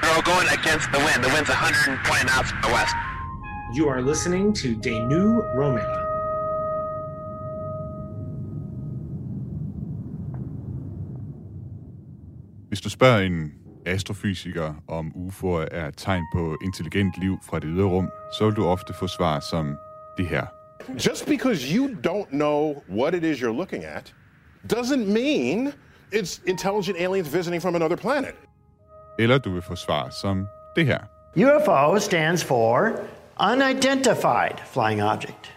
They're all going against the wind. The wind's 120 knots from the west. You are listening to Denu Roman. Hvis du spørger en astrofysiker om UFO'er er et tegn på intelligent liv fra det ydre rum, så vil du ofte få svar som det her. Just because you don't know what it is you're looking at doesn't mean it's intelligent aliens visiting from another planet. Eller du vil få svar som det her. UFO stands for Unidentified Flying Object.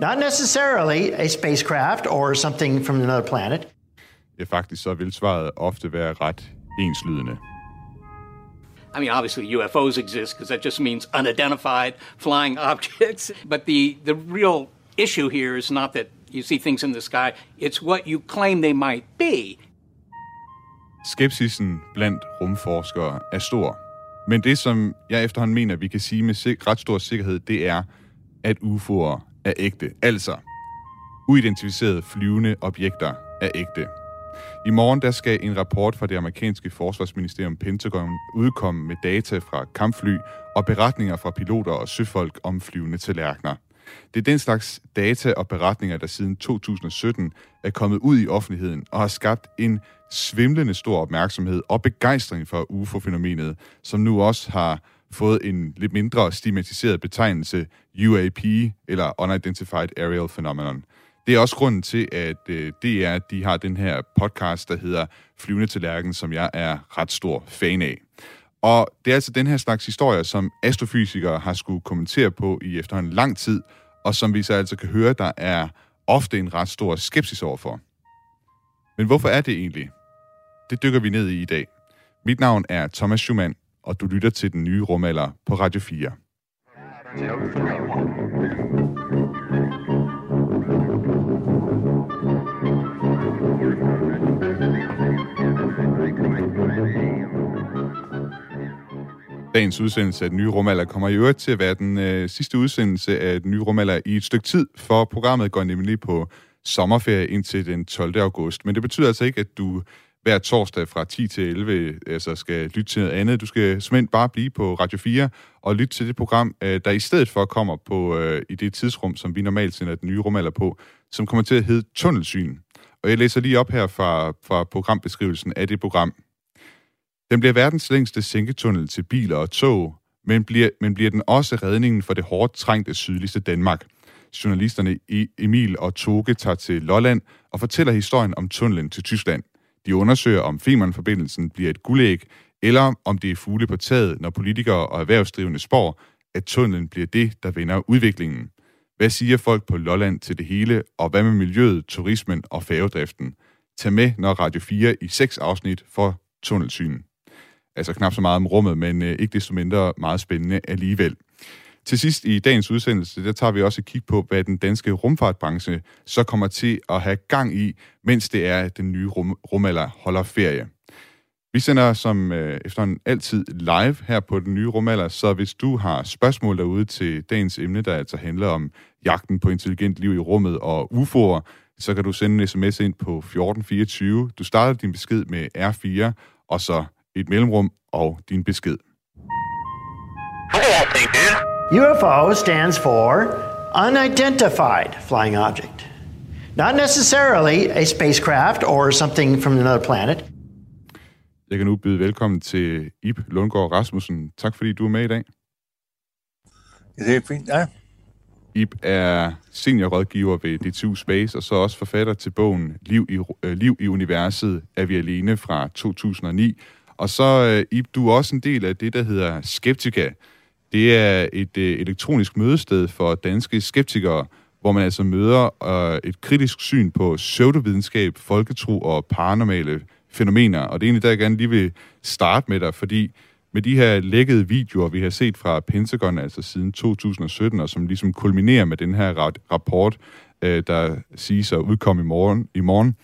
Not necessarily a spacecraft or something from another planet. Ja, faktisk så vil svaret ofte være ret enslydende. I mean, obviously UFOs exist because that just means unidentified flying objects. But the, the real issue here is not that you see things in the sky, it's what you claim they might be. Skepsisen blandt rumforskere er stor. Men det, som jeg efterhånden mener, vi kan sige med ret stor sikkerhed, det er, at UFO'er er ægte. Altså, uidentificerede flyvende objekter er ægte. I morgen der skal en rapport fra det amerikanske forsvarsministerium Pentagon udkomme med data fra kampfly og beretninger fra piloter og søfolk om flyvende tallerkener. Det er den slags data og beretninger, der siden 2017 er kommet ud i offentligheden og har skabt en svimlende stor opmærksomhed og begejstring for UFO-fænomenet, som nu også har fået en lidt mindre stigmatiseret betegnelse UAP, eller Unidentified Aerial Phenomenon. Det er også grunden til, at øh, det DR de har den her podcast, der hedder Flyvende til Lærken, som jeg er ret stor fan af. Og det er altså den her slags historier, som astrofysikere har skulle kommentere på i efterhånden lang tid, og som vi så altså kan høre, der er ofte en ret stor skepsis overfor. Men hvorfor er det egentlig? Det dykker vi ned i i dag. Mit navn er Thomas Schumann, og du lytter til den nye rumalder på Radio 4. Dagens udsendelse af den nye rumalder kommer i øvrigt til at være den øh, sidste udsendelse af den nye rumalder i et stykke tid, for programmet går nemlig på sommerferie indtil den 12. august. Men det betyder altså ikke, at du hver torsdag fra 10 til 11 altså skal lytte til noget andet. Du skal simpelthen bare blive på Radio 4 og lytte til det program, øh, der i stedet for kommer på øh, i det tidsrum, som vi normalt sender den nye rumalder på, som kommer til at hedde Tunnelsyn. Og jeg læser lige op her fra, fra programbeskrivelsen af det program. Den bliver verdens længste sænketunnel til biler og tog, men bliver, men bliver den også redningen for det hårdt trængte sydligste Danmark. Journalisterne e-, Emil og Toge tager til Lolland og fortæller historien om tunnelen til Tyskland. De undersøger, om Femern-forbindelsen bliver et guldæg, eller om det er fugle på taget, når politikere og erhvervsdrivende spår, at tunnelen bliver det, der vender udviklingen. Hvad siger folk på Lolland til det hele, og hvad med miljøet, turismen og færgedriften? Tag med, når Radio 4 i seks afsnit får tunnelsyn. Altså knap så meget om rummet, men øh, ikke desto mindre meget spændende alligevel. Til sidst i dagens udsendelse, der tager vi også et kig på, hvad den danske rumfartbranche så kommer til at have gang i, mens det er, at den nye rum, rumalder holder ferie. Vi sender som øh, efterhånden altid live her på den nye rumalder, så hvis du har spørgsmål derude til dagens emne, der altså handler om jagten på intelligent liv i rummet og UFO'er, så kan du sende en sms ind på 1424. Du starter din besked med R4, og så et mellemrum og din besked. UFO stands for Unidentified Flying Object. Not necessarily a spacecraft or something from another planet. Jeg kan nu byde velkommen til Ib Lundgaard Rasmussen. Tak fordi du er med i dag. Det er fint, ja. Ib er seniorrådgiver ved DTU Space, og så også forfatter til bogen Liv i, øh, Liv i Universet er vi alene fra 2009. Og så, øh, Ib, du er også en del af det, der hedder Skeptika. Det er et øh, elektronisk mødested for danske skeptikere, hvor man altså møder øh, et kritisk syn på pseudovidenskab, folketro og paranormale fænomener. Og det er egentlig der, jeg gerne lige vil starte med dig, fordi med de her lækkede videoer, vi har set fra Pentagon, altså siden 2017, og som ligesom kulminerer med den her rapport, øh, der siges at udkomme i morgen, i morgen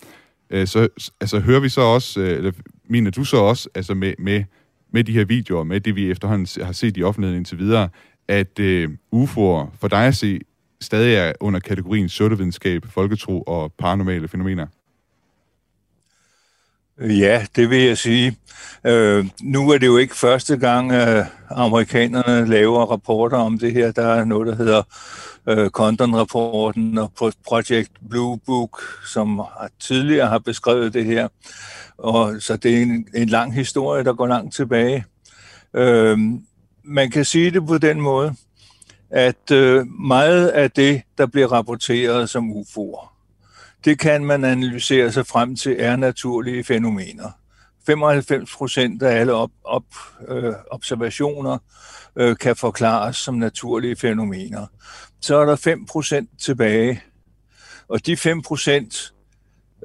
øh, så altså, hører vi så også, øh, eller mener du så også, altså med, med, med de her videoer, med det vi efterhånden har set i offentligheden indtil videre, at øh, UFO'er for dig at se stadig er under kategorien pseudovidenskab, folketro og paranormale fænomener? Ja, det vil jeg sige. Øh, nu er det jo ikke første gang, øh, amerikanerne laver rapporter om det her. Der er noget, der hedder øh, Condon-rapporten og Project Blue Book, som tidligere har beskrevet det her. Og så det er en, en lang historie, der går langt tilbage. Øh, man kan sige det på den måde, at øh, meget af det, der bliver rapporteret som UFO'er, det kan man analysere sig frem til er naturlige fænomener. 95 procent af alle op, op, øh, observationer øh, kan forklares som naturlige fænomener. Så er der 5 procent tilbage, og de 5 procent,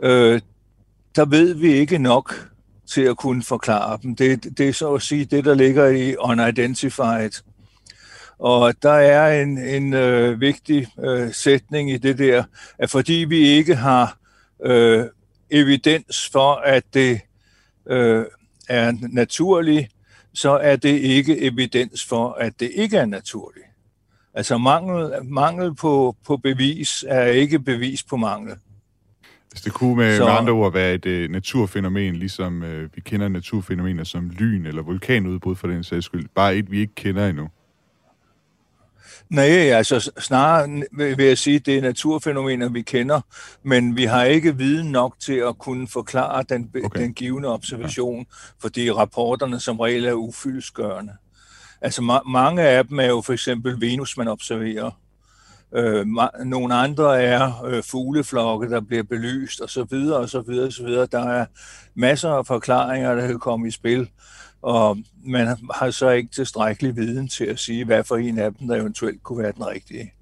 øh, der ved vi ikke nok til at kunne forklare dem. Det, det er så at sige det, der ligger i unidentified. Og der er en, en øh, vigtig øh, sætning i det der, at fordi vi ikke har øh, evidens for, at det øh, er naturligt, så er det ikke evidens for, at det ikke er naturligt. Altså mangel, mangel på, på bevis er ikke bevis på mangel. Altså, det kunne med, så... med andre ord være et uh, naturfænomen, ligesom uh, vi kender naturfænomener som lyn eller vulkanudbrud for den sags skyld. Bare et, vi ikke kender endnu. Nej, altså snarere vil jeg sige, at det er naturfænomener, vi kender, men vi har ikke viden nok til at kunne forklare den, okay. den givende observation, ja. fordi rapporterne som regel er ufyldesgørende. Altså ma- mange af dem er jo for eksempel Venus, man observerer. Øh, ma- nogle andre er øh, fugleflokke, der bliver belyst, og så videre, og så videre, og så videre. Der er masser af forklaringer, der kan komme i spil og man har så ikke tilstrækkelig viden til at sige, hvad for en af dem, der eventuelt kunne være den rigtige.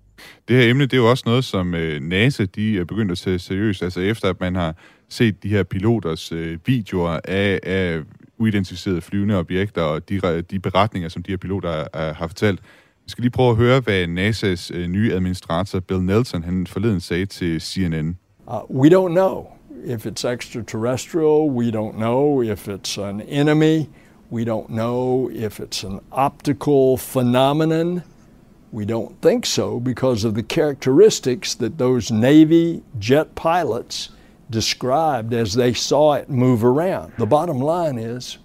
Det her emne, det er jo også noget, som øh, NASA de er begyndt at tage seriøst, altså efter at man har set de her piloters øh, videoer af, af uidentificerede flyvende objekter og de, de beretninger, som de her piloter er, har fortalt. Vi skal lige prøve at høre, hvad NASA's øh, nye administrator Bill Nelson han forleden sagde til CNN. Uh, we don't know if it's extraterrestrial. We don't know if it's an enemy. We don't know if it's an optical phenomenon. We don't think so because of the characteristics that those Navy jet pilots described as they saw it move around. The bottom line is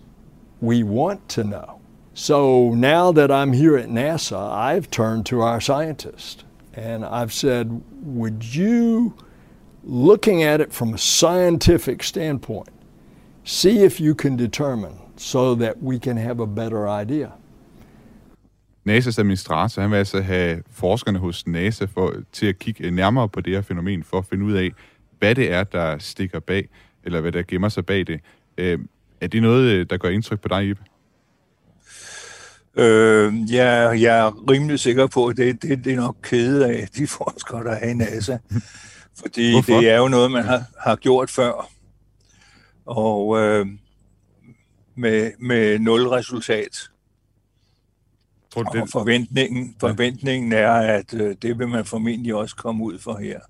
we want to know. So now that I'm here at NASA, I've turned to our scientists and I've said, would you, looking at it from a scientific standpoint, see if you can determine so that we can have a better idea. NASA's administrator, han vil altså have forskerne hos NASA for, til at kigge nærmere på det her fænomen, for at finde ud af, hvad det er, der stikker bag, eller hvad der gemmer sig bag det. Øh, er det noget, der gør indtryk på dig, Ibe? Øh, ja, jeg er rimelig sikker på, at det, det, det er nok kede af de forskere, der er i NASA. Fordi Hvorfor? det er jo noget, man har, har gjort før. Og øh, med, med nul resultat. Tror du, det... Og forventningen, forventningen er, at øh, det vil man formentlig også komme ud for her.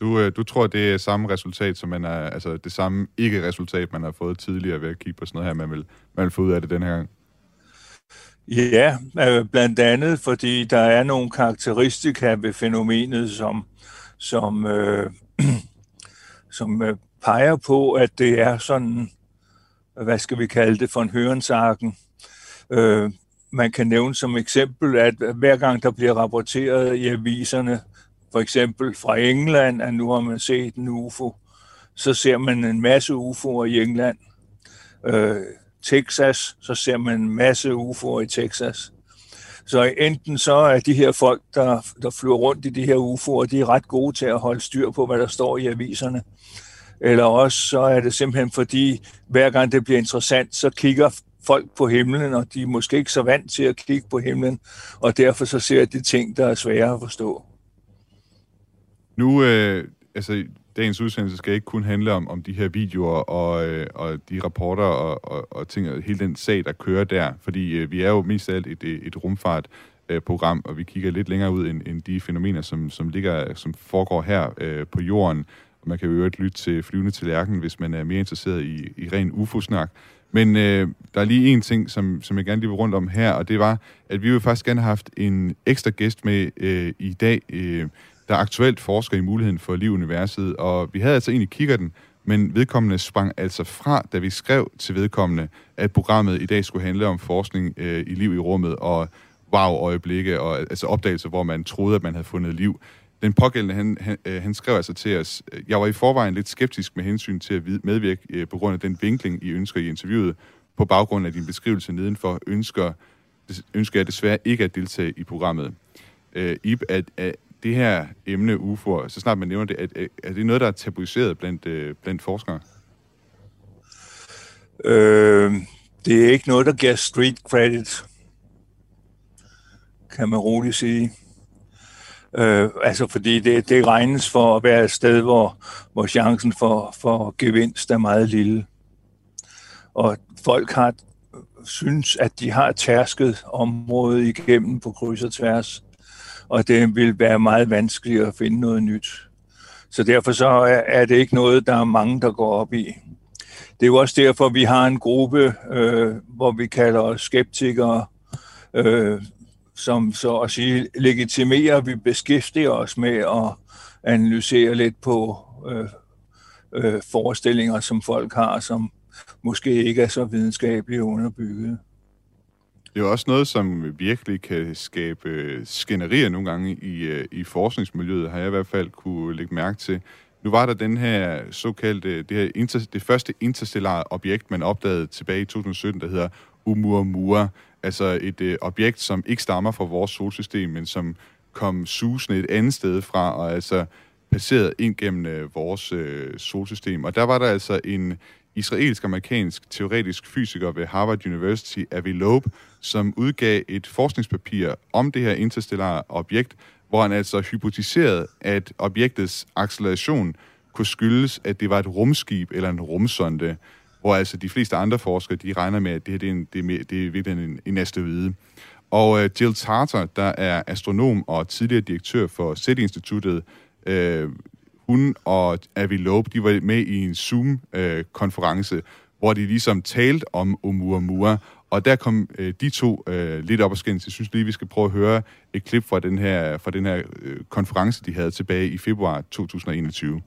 Du, øh, du tror, det er samme resultat, som man er, altså det samme ikke-resultat, man har fået tidligere ved at kigge på sådan noget her, man vil, man vil få ud af det den her gang? Ja, øh, blandt andet, fordi der er nogle karakteristika ved fænomenet, som, som, øh, som øh, peger på, at det er sådan hvad skal vi kalde det, for en hørensagen. Øh, man kan nævne som eksempel, at hver gang der bliver rapporteret i aviserne, for eksempel fra England, at nu har man set en UFO, så ser man en masse UFO'er i England. Øh, Texas, så ser man en masse UFO'er i Texas. Så enten så er de her folk, der, der flyver rundt i de her UFO'er, de er ret gode til at holde styr på, hvad der står i aviserne eller også så er det simpelthen fordi, hver gang det bliver interessant, så kigger folk på himlen, og de er måske ikke så vant til at kigge på himlen, og derfor så ser de ting, der er svære at forstå. Nu, øh, altså dagens udsendelse skal ikke kun handle om, om de her videoer og, øh, og de rapporter og, og, og ting, og hele den sag, der kører der, fordi øh, vi er jo mest af alt et, øh, et rumfart øh, program, og vi kigger lidt længere ud end, end de fænomener, som, som ligger, som foregår her øh, på jorden. Man kan jo øvrigt lytte til Flyvende Tallerken, hvis man er mere interesseret i, i ren UFO-snak. Men øh, der er lige en ting, som, som jeg gerne lige vil rundt om her, og det var, at vi jo faktisk gerne have haft en ekstra gæst med øh, i dag, øh, der aktuelt forsker i muligheden for liv i universet, og vi havde altså egentlig kigget den, men vedkommende sprang altså fra, da vi skrev til vedkommende, at programmet i dag skulle handle om forskning øh, i liv i rummet og wow-øjeblikke og altså opdagelser, hvor man troede, at man havde fundet liv. Den pågældende, han, han, øh, han skrev altså til os, øh, jeg var i forvejen lidt skeptisk med hensyn til at medvirke øh, på grund af den vinkling, I ønsker i interviewet. På baggrund af din beskrivelse nedenfor ønsker, ønsker jeg desværre ikke at deltage i programmet. Øh, Ib, at, at det her emne UFO'er, så snart man nævner det, er, er det noget, der er tabuiseret blandt, øh, blandt forskere? Øh, det er ikke noget, der giver street credit, kan man roligt sige. Øh, altså fordi det, det regnes for at være et sted, hvor, hvor chancen for, for gevinst er meget lille. Og folk har synes, at de har tærsket området igennem på kryds og tværs og det vil være meget vanskeligt at finde noget nyt. Så derfor så er det ikke noget, der er mange, der går op i. Det er jo også derfor, vi har en gruppe, øh, hvor vi kalder os skeptikere, øh, som så at sige legitimerer, at vi beskæftiger os med at analysere lidt på øh, øh, forestillinger, som folk har, som måske ikke er så videnskabeligt underbygget. Det er også noget, som virkelig kan skabe øh, skænderier nogle gange i, øh, i forskningsmiljøet, har jeg i hvert fald kunne lægge mærke til. Nu var der den her såkaldte, øh, det, her inter, det første interstellare objekt, man opdagede tilbage i 2017, der hedder Oumuamua. Altså et øh, objekt, som ikke stammer fra vores solsystem, men som kom susende et andet sted fra, og altså passeret ind gennem øh, vores øh, solsystem. Og der var der altså en israelsk-amerikansk teoretisk fysiker ved Harvard University, Avi Loeb, som udgav et forskningspapir om det her interstellare objekt, hvor han altså hypotiserede, at objektets acceleration kunne skyldes, at det var et rumskib eller en rumsonde, hvor altså de fleste andre forskere, de regner med, at det her det er, en, det er, det er virkelig en, en asteroide. Og øh, Jill Tarter, der er astronom og tidligere direktør for SETI-instituttet, øh, hun og Avi Loeb, de var med i en Zoom-konference, hvor de ligesom talte om Oumuamua, og der kom øh, de to øh, lidt op og skændes. Jeg synes lige, vi skal prøve at høre et klip fra den her, fra den her øh, konference, de havde tilbage i februar 2021.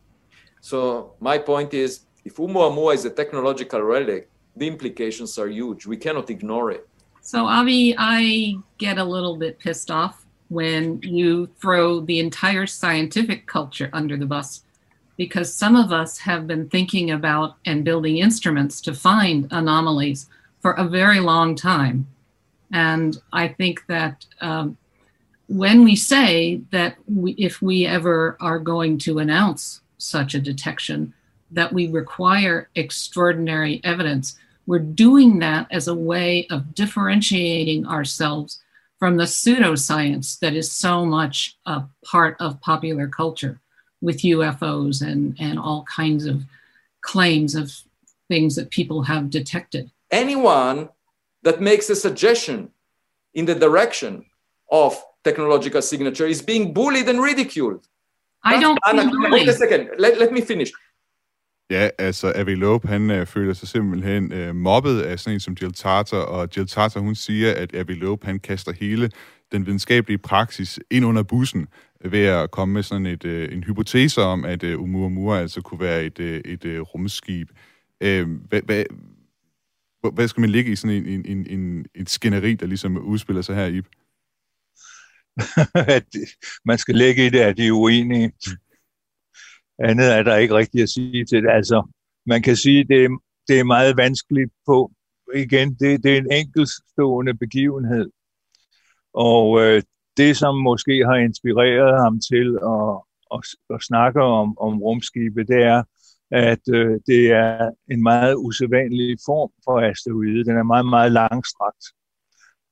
So my point is, if Oumuamua is a technological relic, the implications are huge. We cannot ignore it. So Avi, I get a little bit pissed off when you throw the entire scientific culture under the bus because some of us have been thinking about and building instruments to find anomalies for a very long time. And I think that um, when we say that we, if we ever are going to announce such a detection, that we require extraordinary evidence, we're doing that as a way of differentiating ourselves from the pseudoscience that is so much a part of popular culture with UFOs and, and all kinds of claims of things that people have detected. Anyone that makes a suggestion in the direction of technological signature is being bullied and ridiculed. I don't. Wait a second. Let, let me finish. Ja, altså Avi Loeb, han øh, føler sig simpelthen øh, mobbet af sådan en som Jill Tarter, og Jill Tarter, hun siger, at Avi Loeb, han kaster hele den videnskabelige praksis ind under bussen ved at komme med sådan et, øh, en hypotese om, at øh, Oumuamua altså kunne være et, øh, et øh, rumskib. Øh, hvad, hvad, hvad skal man ligge i sådan en, en, en, en, en skænderi, der ligesom udspiller sig her, i? at man skal lægge i det, at de er uenige. Andet er der ikke rigtigt at sige til det. Altså, man kan sige, det er, det er meget vanskeligt på. Igen, det, det er en enkeltstående begivenhed. Og øh, det, som måske har inspireret ham til at, at, at snakke om, om rumskibe, det er, at øh, det er en meget usædvanlig form for asteroide. Den er meget, meget langstrakt.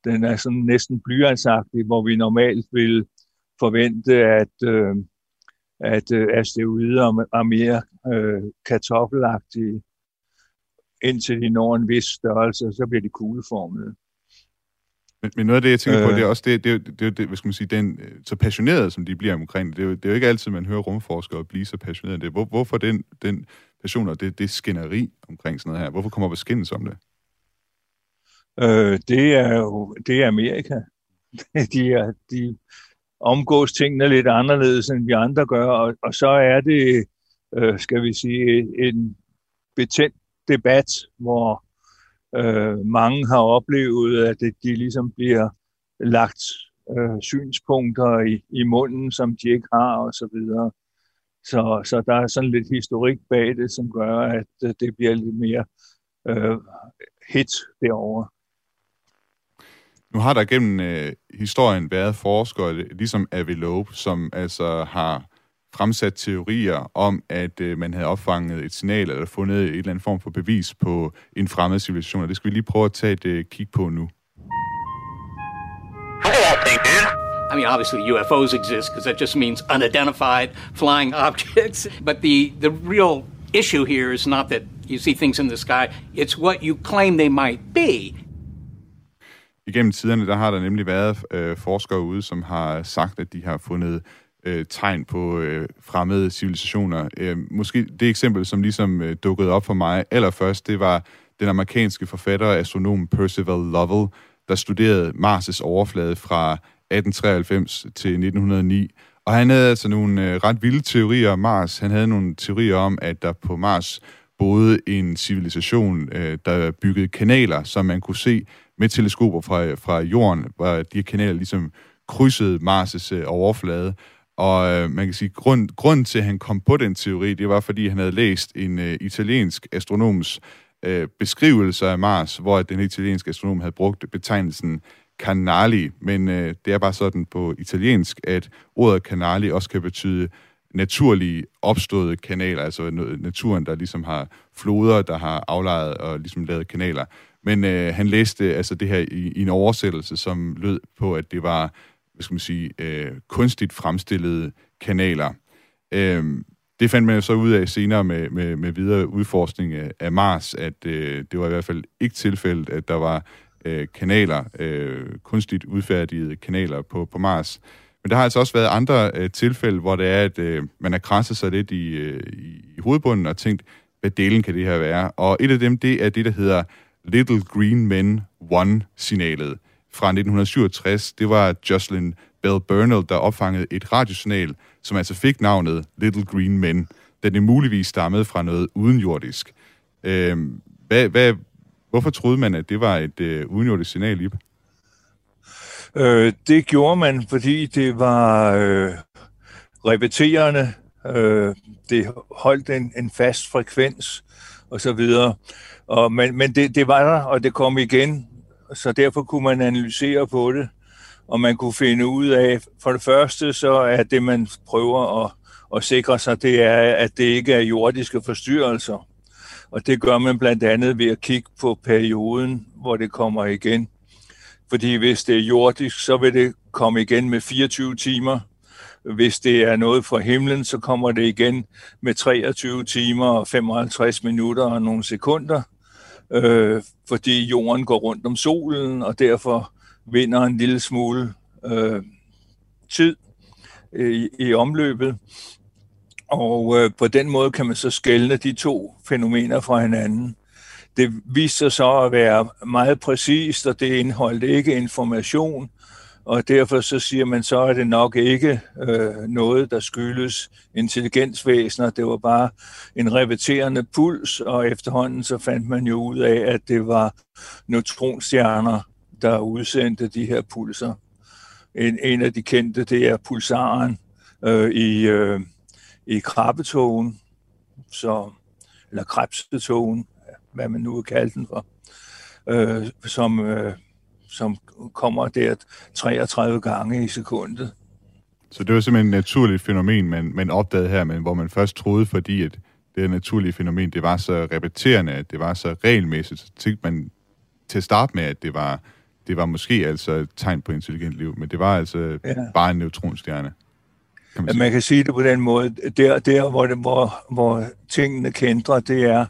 Den er sådan næsten blyantsagtig, hvor vi normalt vil forvente, at, øh, at øh, asteroider er mere øh, kartoffelagtige, indtil de når en vis størrelse, så bliver de kugleformede. Men, men noget af det, jeg tænker øh, på, det er også det, det, det, det, hvad skal man sige, den, så passionerede, som de bliver omkring det. Er jo, det er jo ikke altid, man hører rumforskere blive så passionerede. Det. Hvor, hvorfor den, den passion og det, det skænderi omkring sådan noget her? Hvorfor kommer skændes om det? Øh, det er jo det er Amerika. de, er, de omgås tingene lidt anderledes, end vi andre gør, og, og så er det øh, skal vi sige, en betændt debat, hvor øh, mange har oplevet, at de ligesom bliver lagt øh, synspunkter i, i munden, som de ikke har, og så videre. Så, så der er sådan lidt historik bag det, som gør, at øh, det bliver lidt mere øh, hit derovre. Nu har der gennem øh, historien været forskere, ligesom Avi Loeb, som altså har fremsat teorier om, at øh, man havde opfanget et signal eller fundet et eller andet form for bevis på en fremmed civilisation. Og det skal vi lige prøve at tage et øh, kig på nu. I mean, obviously UFOs exist because that just means unidentified flying objects. But the, the real issue here is not that you see things in the sky, it's what you claim they might be. Igennem tiderne, der har der nemlig været øh, forskere ude, som har sagt, at de har fundet øh, tegn på øh, fremmede civilisationer. Øh, måske det eksempel, som ligesom øh, dukkede op for mig allerførst, det var den amerikanske forfatter og astronom Percival Lovell, der studerede Mars' overflade fra 1893 til 1909. Og han havde altså nogle øh, ret vilde teorier om Mars. Han havde nogle teorier om, at der på Mars boede en civilisation, øh, der byggede kanaler, som man kunne se med teleskoper fra, fra jorden, hvor de her kanaler ligesom krydsede Mars' øh, overflade. Og øh, man kan sige, grund, grund til, at han kom på den teori, det var, fordi han havde læst en øh, italiensk astronoms øh, beskrivelse af Mars, hvor den italienske astronom havde brugt betegnelsen canali, men øh, det er bare sådan på italiensk, at ordet canali også kan betyde naturlige opståede kanaler, altså naturen, der ligesom har floder, der har aflejet og ligesom lavet kanaler. Men øh, han læste altså det her i, i en oversættelse, som lød på, at det var hvad skal man sige, øh, kunstigt fremstillede kanaler. Øh, det fandt man jo så ud af senere med, med, med videre udforskning af, Mars, at øh, det var i hvert fald ikke tilfældet, at der var øh, kanaler, øh, kunstigt udfærdigede kanaler på, på Mars. Men der har altså også været andre øh, tilfælde, hvor det er, at øh, man har krasset sig lidt i, øh, i hovedbunden og tænkt, hvad delen kan det her være? Og et af dem, det er det, der hedder Little Green Men One-signalet fra 1967. Det var Jocelyn Bell Burnell, der opfangede et radiosignal, som altså fik navnet Little Green Men, da det muligvis stammede fra noget udenjordisk. Øh, hvad, hvad, hvorfor troede man, at det var et øh, udenjordisk signal, Ibe? Øh, det gjorde man, fordi det var øh, repeterende, øh, det holdt en, en fast frekvens og så videre. Og, men men det, det var der, og det kom igen, så derfor kunne man analysere på det, og man kunne finde ud af, for det første, så er det, man prøver at, at sikre sig, det er, at det ikke er jordiske forstyrrelser. Og det gør man blandt andet ved at kigge på perioden, hvor det kommer igen. Fordi hvis det er jordisk, så vil det komme igen med 24 timer. Hvis det er noget fra himlen, så kommer det igen med 23 timer og 55 minutter og nogle sekunder. Øh, fordi jorden går rundt om solen, og derfor vinder en lille smule øh, tid øh, i, i omløbet. Og øh, på den måde kan man så skelne de to fænomener fra hinanden. Det viste sig så at være meget præcist, og det indeholdt ikke information, og derfor så siger man så, at det nok ikke øh, noget, der skyldes intelligensvæsener. Det var bare en repeterende puls, og efterhånden så fandt man jo ud af, at det var neutronstjerner, der udsendte de her pulser. En, en af de kendte, det er pulsaren øh, i, øh, i krabbetogen, så, eller krebsetogen, hvad man nu vil kalde den for, øh, som, øh, som kommer der 33 gange i sekundet. Så det var simpelthen et naturligt fænomen, man, man opdagede her, men hvor man først troede, fordi at det naturlige fænomen, det var så repeterende, at det var så regelmæssigt, så tænkte man til at starte med, at det var, det var måske altså et tegn på intelligent liv, men det var altså ja. bare en neutronstjerne. Kan man, man kan sige det på den måde. Der, der hvor, det, hvor, hvor tingene kender, det er,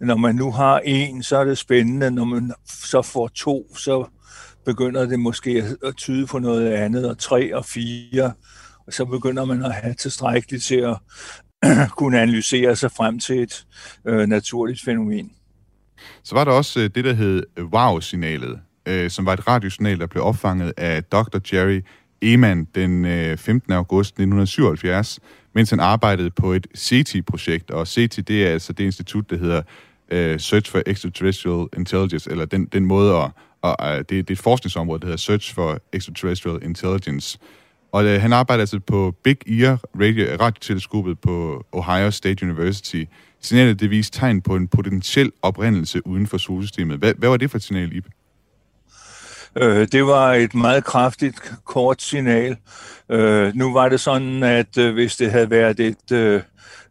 når man nu har en, så er det spændende. Når man så får to, så begynder det måske at tyde på noget andet, og tre og fire, og så begynder man at have tilstrækkeligt til at kunne analysere sig frem til et øh, naturligt fænomen. Så var der også øh, det, der hed WOW-signalet, øh, som var et radiosignal, der blev opfanget af Dr. Jerry Eman den øh, 15. August 1977. Mens han arbejdede på et CT-projekt. Og SETI, det er altså det institut, der hedder øh, Search for Extraterrestrial Intelligence, eller den, den måde at, og, det, det er et forskningsområde, der hedder Search for Extraterrestrial Intelligence. Og øh, han arbejder altså på Big Ear radio, radioteleskopet på Ohio State University. Signalet det viste tegn på en potentiel oprindelse uden for solsystemet. Hvad, hvad var det for et signal, Ibe? Øh, det var et meget kraftigt, kort signal. Øh, nu var det sådan, at øh, hvis det havde været et øh,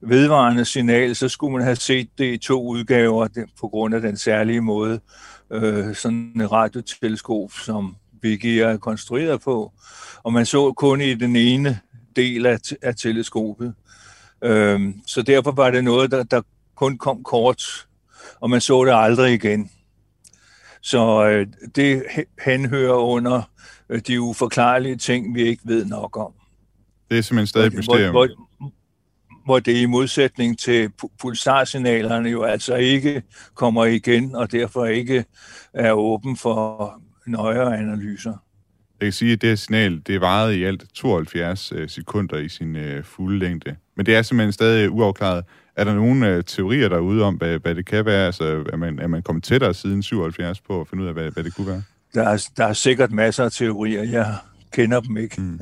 vedvarende signal, så skulle man have set det i to udgaver det, på grund af den særlige måde, øh, sådan et radioteleskop, som Big er konstrueret på. Og man så kun i den ene del af, af teleskopet. Øh, så derfor var det noget, der, der kun kom kort, og man så det aldrig igen. Så øh, det henhører under øh, de uforklarlige ting, vi ikke ved nok om. Det er simpelthen stadig et mysterium. Hvor, hvor, hvor det i modsætning til pulsarsignalerne jo altså ikke kommer igen, og derfor ikke er åben for nøjere analyser. Jeg kan sige, at det her signal, det varede i alt 72 øh, sekunder i sin fulde længde. Men det er simpelthen stadig uafklaret. Er der nogle øh, teorier derude om, hvad, hvad det kan være? Altså, er man, er man kommet tættere siden 77 på at finde ud af, hvad, hvad det kunne være? Der er, der er sikkert masser af teorier. Jeg kender dem ikke. Mm.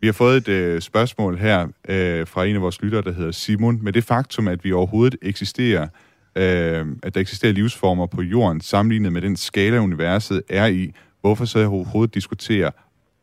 Vi har fået et øh, spørgsmål her øh, fra en af vores lyttere, der hedder Simon. Med det faktum, at vi overhovedet eksisterer, øh, at der eksisterer livsformer på jorden, sammenlignet med den skala, universet er i, hvorfor så overhovedet diskutere,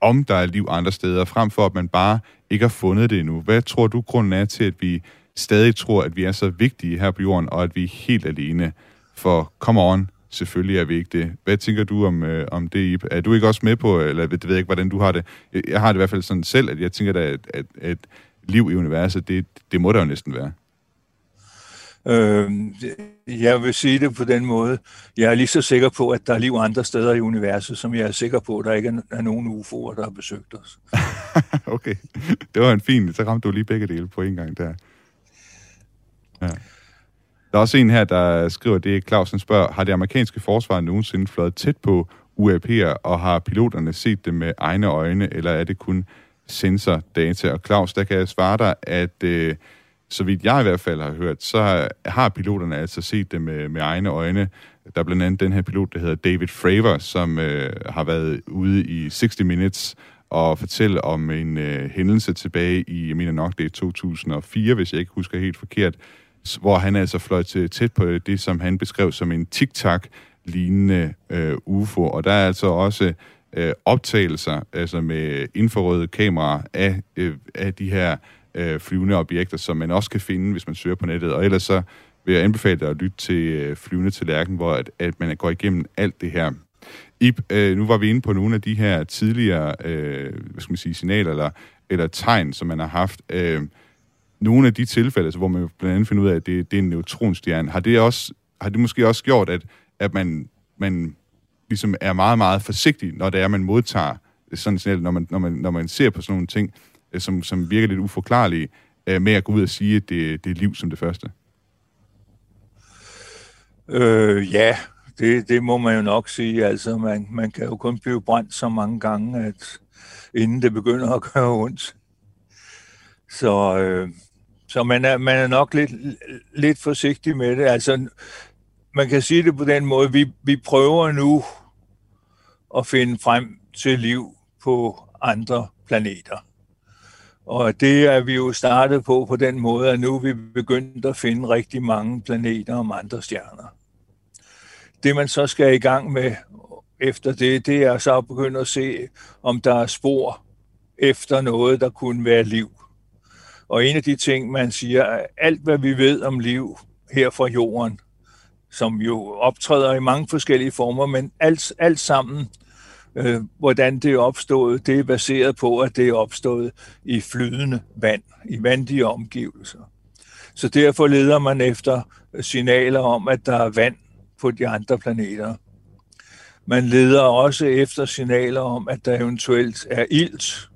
om der er liv andre steder, frem for at man bare ikke har fundet det endnu. Hvad tror du, grunden er til, at vi stadig tror, at vi er så vigtige her på jorden, og at vi er helt alene? For come on, selvfølgelig er vi ikke det. Hvad tænker du om, øh, om det, Ip? Er du ikke også med på, eller det ved jeg ikke, hvordan du har det? Jeg har det i hvert fald sådan selv, at jeg tænker, at, at, at liv i universet, det, det må der jo næsten være. Øh, jeg vil sige det på den måde. Jeg er lige så sikker på, at der er liv andre steder i universet, som jeg er sikker på, at der ikke er nogen UFO'er, der har besøgt os. okay, det var en fin. Så ramte du lige begge dele på en gang der. Ja. Der er også en her, der skriver, det Clausen spørger, har det amerikanske forsvar nogensinde fløjet tæt på UAP'er, og har piloterne set det med egne øjne, eller er det kun sensordata? Og Claus, der kan jeg svare dig, at øh, så vidt jeg i hvert fald har hørt, så har piloterne altså set det med, med egne øjne. Der er blandt andet den her pilot, der hedder David Fravor, som øh, har været ude i 60 Minutes og fortælle om en øh, hændelse tilbage i, jeg mener nok det er 2004, hvis jeg ikke husker helt forkert, hvor han altså fløj til tæt på øh, det, som han beskrev som en tic-tac lignende øh, UFO. Og der er altså også øh, optagelser altså med infrarøde kameraer af, øh, af de her øh, flyvende objekter, som man også kan finde, hvis man søger på nettet. Og ellers så vil jeg anbefale dig at lytte til øh, Flyvende til Lærken, hvor at, at man går igennem alt det her. Ip, øh, nu var vi inde på nogle af de her tidligere øh, hvad skal man sige, signaler eller, eller tegn, som man har haft. Øh, nogle af de tilfælde, altså, hvor man blandt andet finder ud af, at det, det er en neutronstjerne, har det, også, har det måske også gjort, at, at man, man ligesom er meget, meget forsigtig, når det er, man modtager sådan signal, når man, når man, når man ser på sådan nogle ting, øh, som, som virker lidt uforklarlige, øh, med at gå ud og sige, at det, det er liv som det første? Øh, ja, det, det må man jo nok sige. Altså, man, man kan jo kun blive brændt så mange gange, at inden det begynder at gøre ondt. Så, øh, så man, er, man er nok lidt, lidt forsigtig med det. Altså, man kan sige det på den måde, vi, vi prøver nu at finde frem til liv på andre planeter. Og det er vi jo startet på på den måde, at nu er vi begyndt at finde rigtig mange planeter om andre stjerner. Det man så skal i gang med efter det, det er så at begynde at se, om der er spor efter noget, der kunne være liv. Og en af de ting, man siger, er alt hvad vi ved om liv her fra jorden, som jo optræder i mange forskellige former, men alt, alt sammen øh, hvordan det er opstået, det er baseret på, at det er opstået i flydende vand, i vandige omgivelser. Så derfor leder man efter signaler om, at der er vand på de andre planeter. Man leder også efter signaler om, at der eventuelt er ilt,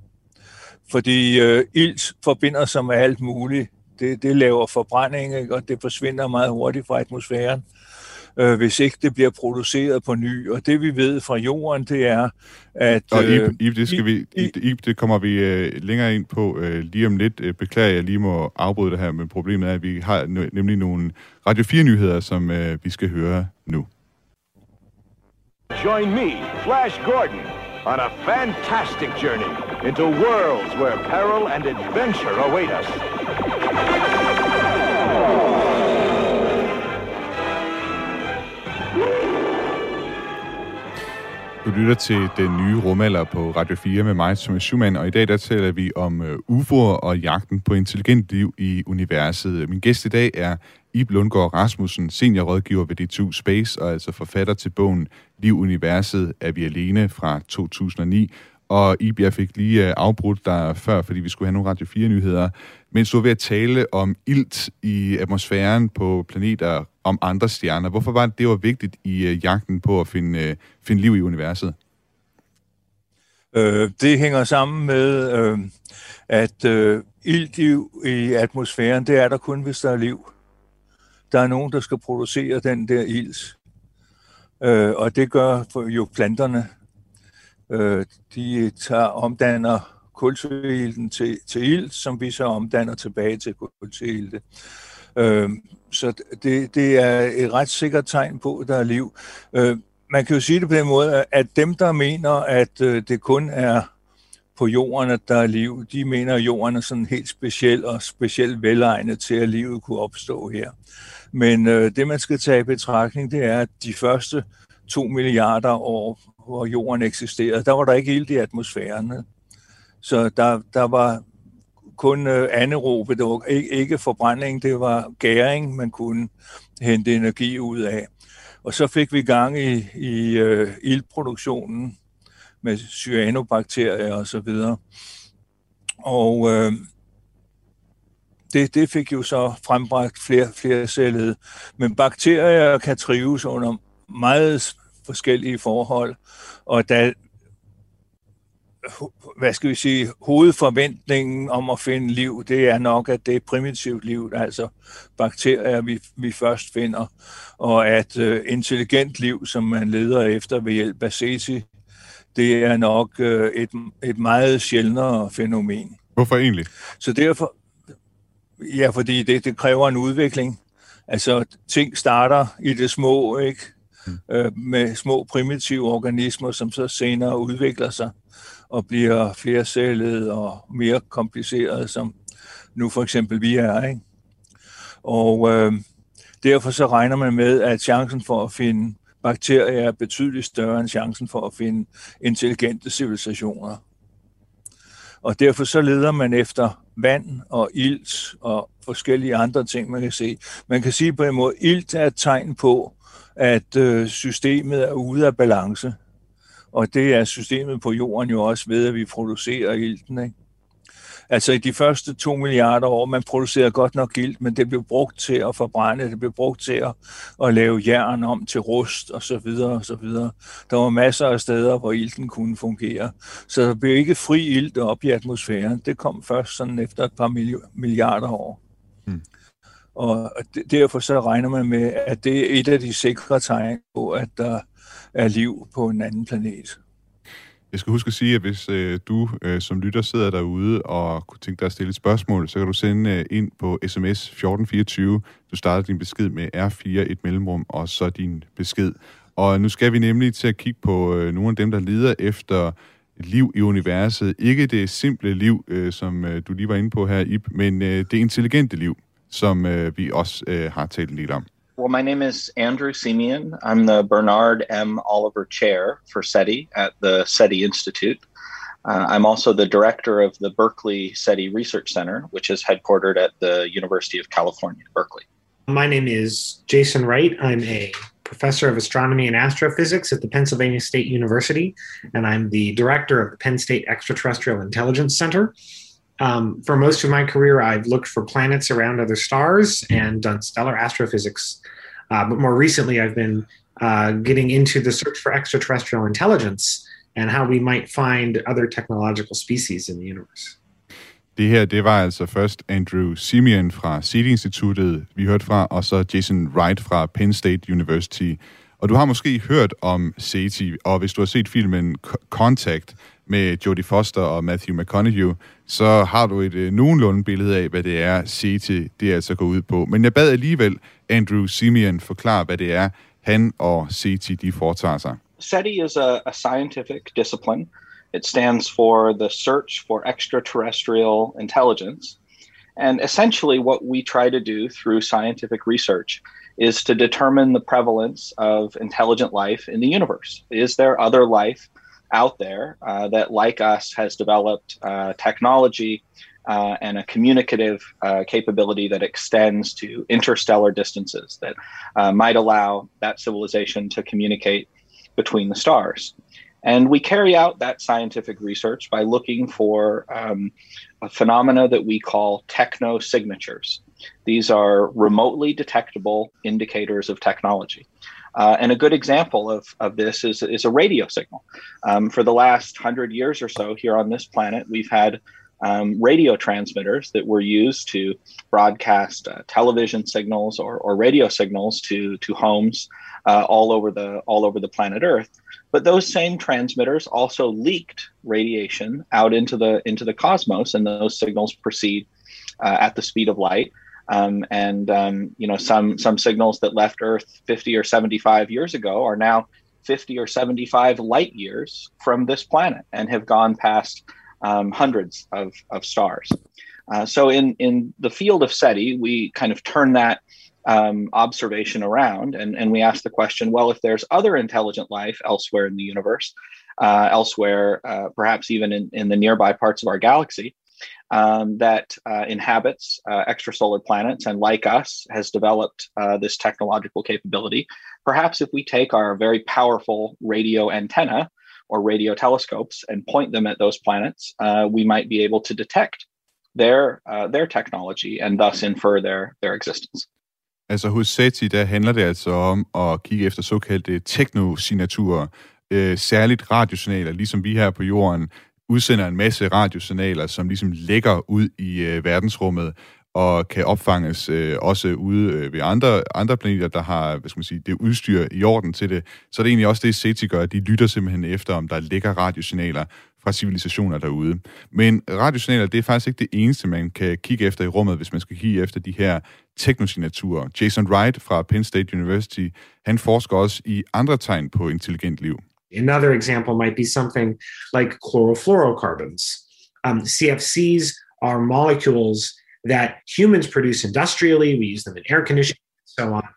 fordi øh, ilt forbinder sig med alt muligt. Det, det laver forbrænding, og det forsvinder meget hurtigt fra atmosfæren. øh, hvis ikke det bliver produceret på ny. Og det vi ved fra jorden, det er, at... Og Ib, øh, Ib det, skal vi, Ib, det kommer vi øh, længere ind på øh, lige om lidt. Øh, beklager, jeg lige må afbryde det her, men problemet er, at vi har nemlig nogle Radio 4-nyheder, som øh, vi skal høre nu. Join me, Flash Gordon, on a fantastic journey into worlds where peril and adventure await us. Du lytter til den nye rumalder på Radio 4 med mig, Thomas Schumann, og i dag der taler vi om øh, UFO'er og jagten på intelligent liv i universet. Min gæst i dag er Ib Lundgaard Rasmussen, seniorrådgiver ved D2 Space, og altså forfatter til bogen Liv Universet er vi alene fra 2009. Og Ib, jeg fik lige øh, afbrudt dig før, fordi vi skulle have nogle Radio 4-nyheder, mens du var ved at tale om ilt i atmosfæren på planeter om andre stjerner. Hvorfor var det, det var vigtigt i øh, jagten på at finde, øh, finde liv i universet? Øh, det hænger sammen med, øh, at øh, ilt i, i atmosfæren, det er der kun, hvis der er liv. Der er nogen, der skal producere den der ilt. Øh, og det gør jo planterne. Øh, de tager, omdanner kulsyreilten til, til ilt, som vi så omdanner tilbage til kulsyrelte. Øh, så det, det er et ret sikkert tegn på, at der er liv. Øh, man kan jo sige det på den måde, at dem, der mener, at øh, det kun er på jorden, at der er liv, de mener, at jorden er sådan helt speciel og specielt velegnet til, at livet kunne opstå her. Men øh, det, man skal tage i betragtning, det er, at de første to milliarder år, hvor jorden eksisterede, der var der ikke ild i atmosfæren. Så der, der var kun øh, anerobe, det var ikke, ikke forbrænding, det var gæring, man kunne hente energi ud af. Og så fik vi gang i, i øh, ildproduktionen med cyanobakterier og så videre. Og øh, det, det fik jo så frembragt flere, flere cellede. Men bakterier kan trives under meget forskellige forhold, og da hvad skal vi sige, hovedforventningen om at finde liv, det er nok, at det er primitivt liv, altså bakterier, vi, vi først finder, og at uh, intelligent liv, som man leder efter ved hjælp af SETI, det er nok uh, et, et meget sjældnere fænomen. Hvorfor egentlig? Så derfor, ja, fordi det, det kræver en udvikling. Altså, ting starter i det små, ikke? Mm. Øh, med små primitive organismer, som så senere udvikler sig og bliver flercellede og mere kompliceret, som nu for eksempel vi er. Ikke? Og øh, derfor så regner man med, at chancen for at finde bakterier er betydeligt større end chancen for at finde intelligente civilisationer. Og derfor så leder man efter vand og ilt og forskellige andre ting, man kan se. Man kan sige på en måde, ilt er et tegn på, at øh, systemet er ude af balance. Og det er systemet på jorden jo også ved, at vi producerer ilten. Ikke? Altså i de første to milliarder år, man producerede godt nok ilt, men det blev brugt til at forbrænde, det blev brugt til at, at lave jern om til rust og så videre og så videre. Der var masser af steder, hvor ilten kunne fungere. Så der blev ikke fri ilt op i atmosfæren. Det kom først sådan efter et par milliarder år. Hmm. Og derfor så regner man med, at det er et af de sikre tegn på, at der er liv på en anden planet. Jeg skal huske at sige, at hvis øh, du øh, som lytter sidder derude og kunne tænke dig at stille et spørgsmål, så kan du sende øh, ind på sms 1424. Du starter din besked med R4, et mellemrum, og så din besked. Og nu skal vi nemlig til at kigge på øh, nogle af dem, der lider efter liv i universet. Ikke det simple liv, øh, som øh, du lige var inde på her, Ib, men øh, det intelligente liv, som øh, vi også øh, har talt lidt om. Well, my name is Andrew Simeon. I'm the Bernard M. Oliver Chair for SETI at the SETI Institute. Uh, I'm also the director of the Berkeley SETI Research Center, which is headquartered at the University of California, Berkeley. My name is Jason Wright. I'm a professor of astronomy and astrophysics at the Pennsylvania State University, and I'm the director of the Penn State Extraterrestrial Intelligence Center. Um, for most of my career, I've looked for planets around other stars and done stellar astrophysics. Uh, but more recently, I've been uh, getting into the search for extraterrestrial intelligence and how we might find other technological species in the universe. Det her, det var altså først Andrew Simeon fra SETI-instituttet, vi hørte fra, og så Jason Wright fra Penn State University. Og du har måske hørt om SETI, og hvis du har set filmen Contact med Jodie Foster og Matthew McConaughey, så har du et øh, nogenlunde billede af, hvad det er, SETI det altså går ud på. Men jeg bad alligevel Andrew Simeon forklare, hvad det er, han og SETI de foretager sig. SETI is a, a scientific discipline It stands for the Search for Extraterrestrial Intelligence. And essentially, what we try to do through scientific research is to determine the prevalence of intelligent life in the universe. Is there other life out there uh, that, like us, has developed uh, technology uh, and a communicative uh, capability that extends to interstellar distances that uh, might allow that civilization to communicate between the stars? And we carry out that scientific research by looking for um, phenomena that we call techno signatures. These are remotely detectable indicators of technology. Uh, and a good example of, of this is, is a radio signal. Um, for the last hundred years or so here on this planet, we've had um, radio transmitters that were used to broadcast uh, television signals or, or radio signals to, to homes uh, all over the all over the planet Earth. But those same transmitters also leaked radiation out into the into the cosmos, and those signals proceed uh, at the speed of light. Um, and um, you know some some signals that left Earth 50 or 75 years ago are now 50 or 75 light years from this planet and have gone past um, hundreds of, of stars. Uh, so in in the field of SETI, we kind of turn that um, observation around. And, and we ask the question well, if there's other intelligent life elsewhere in the universe, uh, elsewhere, uh, perhaps even in, in the nearby parts of our galaxy, um, that uh, inhabits uh, extrasolar planets and, like us, has developed uh, this technological capability. Perhaps if we take our very powerful radio antenna or radio telescopes and point them at those planets, uh, we might be able to detect their their technology and thus infer their their existence. Altså hos SETI, der handler det altså om at kigge efter såkaldte teknosignaturer, øh, særligt radiosignaler, ligesom vi her på jorden udsender en masse radiosignaler, som ligesom lægger ud i øh, verdensrummet og kan opfanges øh, også ude øh, ved andre, andre planeter, der har hvad skal man sige, det udstyr i orden til det. Så er det egentlig også det, SETI gør. De lytter simpelthen efter, om der ligger radiosignaler fra civilisationer derude. Men radiosignaler, det er faktisk ikke det eneste, man kan kigge efter i rummet, hvis man skal kigge efter de her teknosignaturer. Jason Wright fra Penn State University, han forsker også i andre tegn på intelligent liv. Another example might be something like chlorofluorocarbons. Um, CFCs are molecules that humans produce industrially. We use them in air conditioning and so on.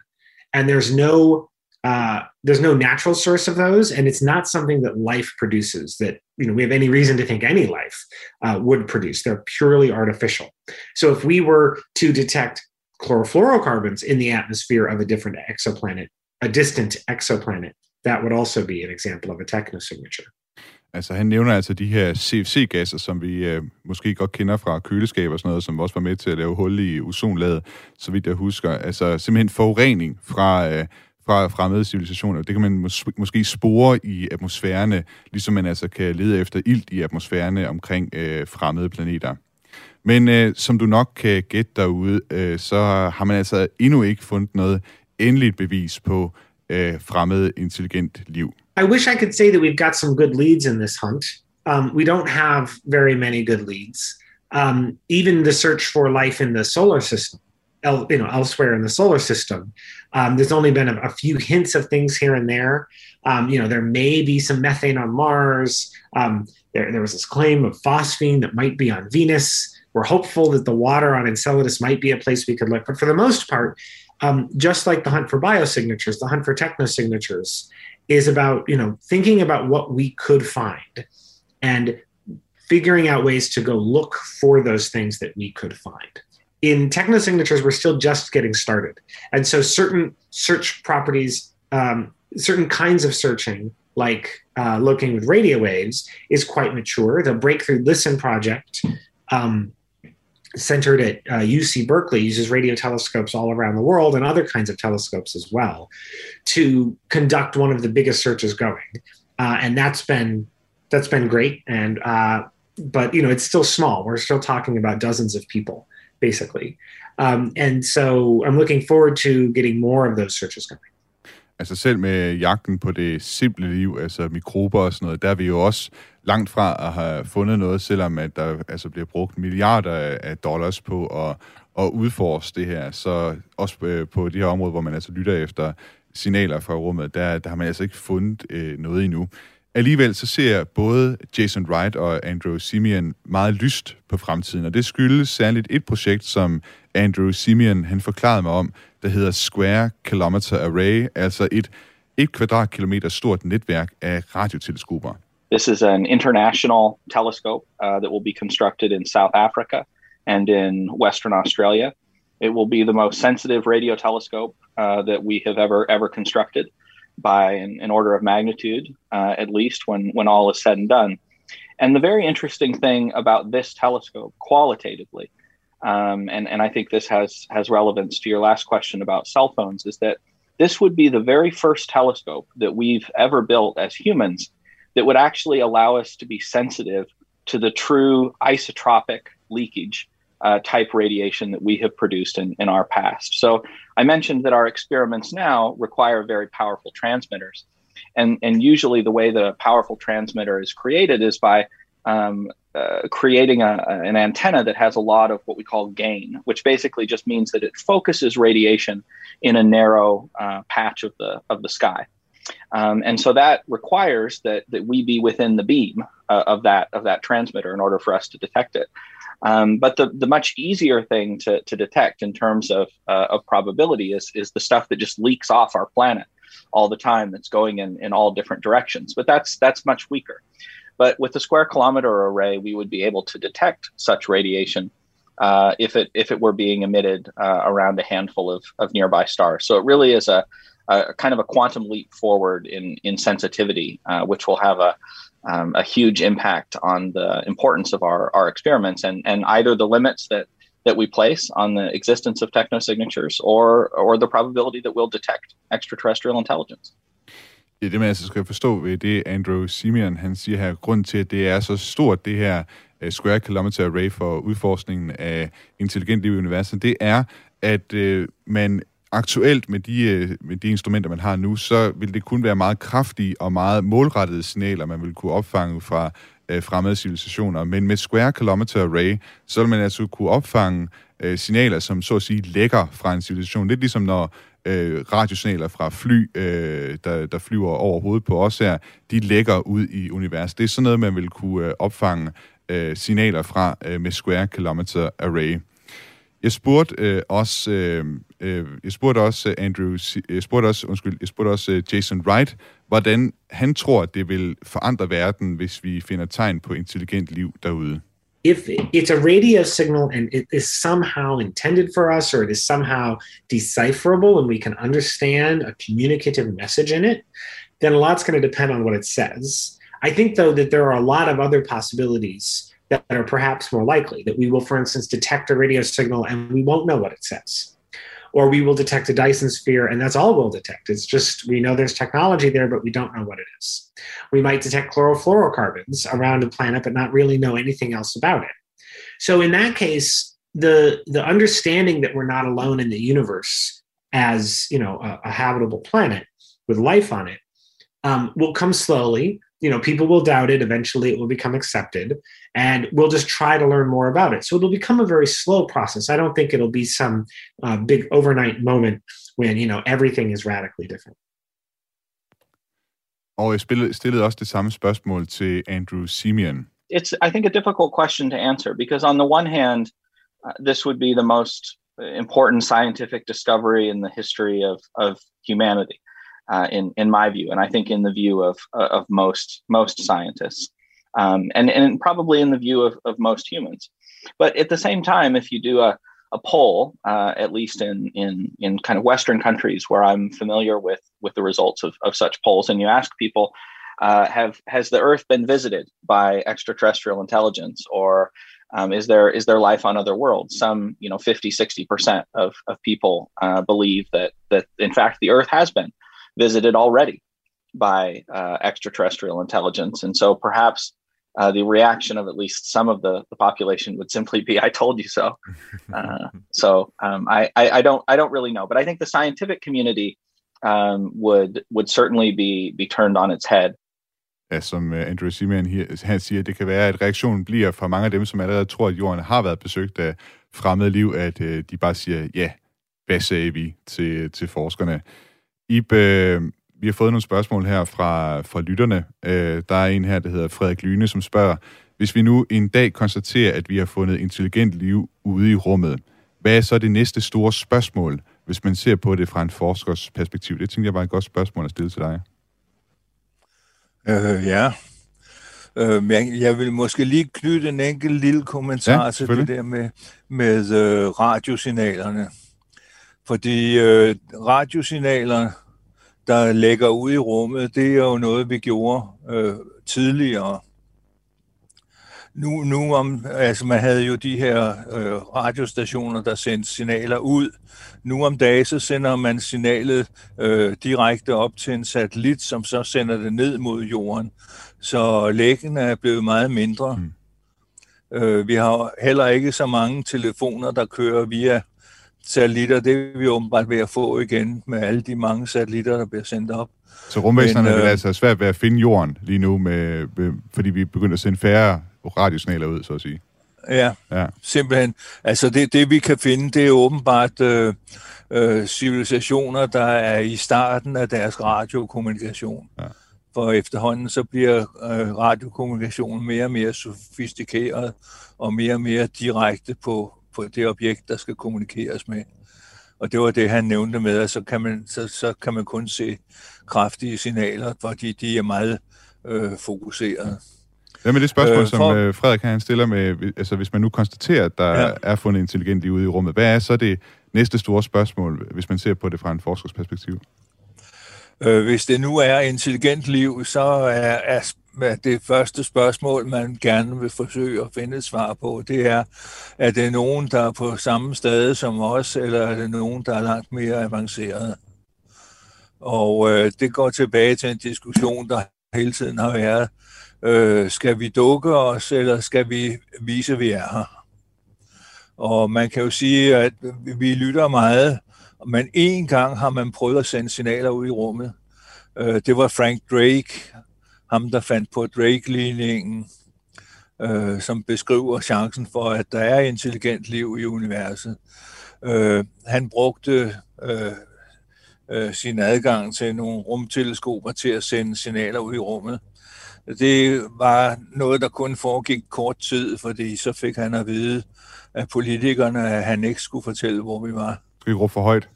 And there's no uh, there's no natural source of those, and it's not something that life produces. That you know we have any reason to think any life uh, would produce. They're purely artificial. So if we were to detect chlorofluorocarbons in the atmosphere of a different exoplanet, a distant exoplanet, that would also be an example of a technosignature. Altså han nævner altså de her CFC-gasser, som vi øh, måske godt kender fra køleskaber og sådan noget, som også var med til at lave hul i ozonlaget, så vidt jeg husker. Altså simpelthen forurening fra, øh, fra fremmede civilisationer. Det kan man mås- måske spore i atmosfærerne, ligesom man altså kan lede efter ilt i atmosfærerne omkring øh, fremmede planeter. Men øh, som du nok kan gætte derude, øh, så har man altså endnu ikke fundet noget endeligt bevis på øh, fremmed intelligent liv. I wish I could say that we've got some good leads in this hunt. Um, we don't have very many good leads. Um, even the search for life in the solar system, el- you know, elsewhere in the solar system, um, there's only been a, a, few hints of things here and there. Um, you know, there may be some methane on Mars. Um, there, there was this claim of phosphine that might be on Venus. We're hopeful that the water on Enceladus might be a place we could look. But for the most part, um, just like the hunt for biosignatures, the hunt for technosignatures is about you know thinking about what we could find and figuring out ways to go look for those things that we could find. In technosignatures, we're still just getting started, and so certain search properties, um, certain kinds of searching, like uh, looking with radio waves, is quite mature. The Breakthrough Listen project um, centered at uh, UC Berkeley uses radio telescopes all around the world and other kinds of telescopes as well to conduct one of the biggest searches going, uh, and that's been that's been great. And uh, but you know it's still small. We're still talking about dozens of people basically, um, and so I'm looking forward to getting more of those searches coming. Altså selv med jagten på det simple liv, altså mikrober og sådan noget, der er vi jo også langt fra at have fundet noget, selvom at der altså bliver brugt milliarder af dollars på at, at udforske det her. Så også øh, på de her områder, hvor man altså lytter efter signaler fra rummet, der, der har man altså ikke fundet øh, noget endnu. Alligevel så ser både Jason Wright og Andrew Simeon meget lyst på fremtiden, og det skyldes særligt et projekt, som Andrew Simeon han forklarede mig om, der hedder Square Kilometer Array, altså et et kvadratkilometer stort netværk af radioteleskoper. This is an international telescope uh, that will be constructed in South Africa and in Western Australia. It will be the most sensitive radio telescope uh, that we have ever ever constructed by an, an order of magnitude, uh, at least when when all is said and done. And the very interesting thing about this telescope, qualitatively, um, and and I think this has has relevance to your last question about cell phones, is that this would be the very first telescope that we've ever built as humans that would actually allow us to be sensitive to the true isotropic leakage uh, type radiation that we have produced in, in our past. So I mentioned that our experiments now require very powerful transmitters. And, and usually the way the powerful transmitter is created is by um, uh, creating a, an antenna that has a lot of what we call gain, which basically just means that it focuses radiation in a narrow uh, patch of the of the sky. Um, and so that requires that that we be within the beam uh, of that of that transmitter in order for us to detect it. Um, but the, the much easier thing to, to detect in terms of, uh, of probability is, is the stuff that just leaks off our planet all the time that's going in, in all different directions. But that's that's much weaker. But with the square kilometer array, we would be able to detect such radiation uh, if it if it were being emitted uh, around a handful of, of nearby stars. So it really is a, a kind of a quantum leap forward in in sensitivity, uh, which will have a um, a huge impact on the importance of our our experiments and and either the limits that that we place on the existence of technosignatures or or the probability that we'll detect extraterrestrial intelligence. Ja, det man altså skal forstå ved det, Andrew Simeon han siger her, grund til, at det er så stort, det her uh, Square Kilometer Array for udforskningen af intelligent liv i universet, det er, at uh, man aktuelt med de, øh, med de instrumenter, man har nu, så vil det kun være meget kraftige og meget målrettede signaler, man vil kunne opfange fra øh, fremmede civilisationer. Men med Square Kilometer Array, så vil man altså kunne opfange øh, signaler, som så at sige lægger fra en civilisation. Lidt ligesom når øh, radiosignaler fra fly, øh, der, der flyver over hovedet på os her, de lægger ud i universet. Det er sådan noget, man vil kunne øh, opfange øh, signaler fra øh, med Square Kilometer Array. Jeg spurgte øh, også, øh, øh, jeg spurgte også øh, Andrew, jeg spurgte også, undskyld, jeg spurgte også øh, Jason Wright, hvordan han tror, at det vil forandre verden, hvis vi finder tegn på intelligent liv derude. If it's a radio signal and it is somehow intended for us or it is somehow decipherable and we can understand a communicative message in it, then a lot's going to depend on what it says. I think, though, that there are a lot of other possibilities that are perhaps more likely that we will, for instance, detect a radio signal and we won't know what it says. Or we will detect a Dyson sphere and that's all we'll detect. It's just we know there's technology there, but we don't know what it is. We might detect chlorofluorocarbons around a planet, but not really know anything else about it. So in that case, the the understanding that we're not alone in the universe as you know a, a habitable planet with life on it um, will come slowly you know people will doubt it eventually it will become accepted and we'll just try to learn more about it so it'll become a very slow process i don't think it'll be some uh, big overnight moment when you know everything is radically different Og jeg spillede, stillede også det samme spørgsmål til Andrew Simeon. It's, I think, a difficult question to answer because, on the one hand, uh, this would be the most important scientific discovery in the history of, of humanity. Uh, in in my view, and I think in the view of uh, of most most scientists, um, and and probably in the view of, of most humans. But at the same time, if you do a a poll, uh, at least in in in kind of Western countries where I'm familiar with with the results of, of such polls, and you ask people, uh, have has the Earth been visited by extraterrestrial intelligence, or um, is there is there life on other worlds? Some you know 50, 60 percent of of people uh, believe that that in fact the Earth has been visited already by uh, extraterrestrial intelligence. And so perhaps uh, the reaction of at least some of the, the population would simply be, "I told you so." Uh, so um, I, I, I don't I don't really know, but I think the scientific community um, would would certainly be be turned on its head. Ja, som øh, Andrew Simeon han siger, det kan være, at reaktionen bliver fra mange af dem, som allerede tror, at jorden har været besøgt af fremmede liv, at øh, de bare siger, ja, hvad sagde vi til, til forskerne? Ib, øh, vi har fået nogle spørgsmål her fra, fra lytterne. Øh, der er en her, der hedder Frederik Lyne, som spørger, hvis vi nu en dag konstaterer, at vi har fundet intelligent liv ude i rummet, hvad er så det næste store spørgsmål, hvis man ser på det fra en forskers perspektiv? Det tænker jeg var et godt spørgsmål at stille til dig. Øh, ja. Øh, men jeg vil måske lige knytte en enkelt lille kommentar ja, til det der med, med øh, radiosignalerne. Fordi øh, radiosignaler, der lægger ud i rummet, det er jo noget, vi gjorde øh, tidligere. Nu, nu om, altså man havde jo de her øh, radiostationer, der sendte signaler ud. Nu om dagen, så sender man signalet øh, direkte op til en satellit, som så sender det ned mod jorden. Så læggen er blevet meget mindre. Mm. Øh, vi har heller ikke så mange telefoner, der kører via satellitter. Det er vi åbenbart ved at få igen med alle de mange satellitter, der bliver sendt op. Så rumvæsenerne Men, øh, vil altså svært ved at finde jorden lige nu, med, med, fordi vi begynder at sende færre radiosignaler ud, så at sige. Ja, ja. simpelthen. Altså det, det vi kan finde, det er åbenbart øh, øh, civilisationer, der er i starten af deres radiokommunikation. Ja. For efterhånden så bliver øh, radiokommunikationen mere og mere sofistikeret og mere og mere direkte på, på det objekt, der skal kommunikeres med. Og det var det, han nævnte med, at så kan man, så, så kan man kun se kraftige signaler, fordi de er meget øh, fokuseret. Hvad med det spørgsmål, øh, for... som øh, Frederik han stiller med, altså hvis man nu konstaterer, at der ja. er fundet intelligent liv ude i rummet, hvad er så det næste store spørgsmål, hvis man ser på det fra en forskers perspektiv? Øh, hvis det nu er intelligent liv, så er, er det første spørgsmål, man gerne vil forsøge at finde et svar på, det er, er det nogen, der er på samme sted som os, eller er det nogen, der er langt mere avanceret? Og øh, det går tilbage til en diskussion, der hele tiden har været, øh, skal vi dukke os, eller skal vi vise, at vi er her? Og man kan jo sige, at vi lytter meget, men en gang har man prøvet at sende signaler ud i rummet. Øh, det var Frank Drake, ham der fandt på Drake-ligningen, øh, som beskriver chancen for, at der er intelligent liv i universet. Øh, han brugte øh, øh, sin adgang til nogle rumteleskoper til at sende signaler ud i rummet. Det var noget, der kun foregik kort tid, fordi så fik han at vide af politikerne, at han ikke skulle fortælle, hvor vi var. Skal vi råbe for højt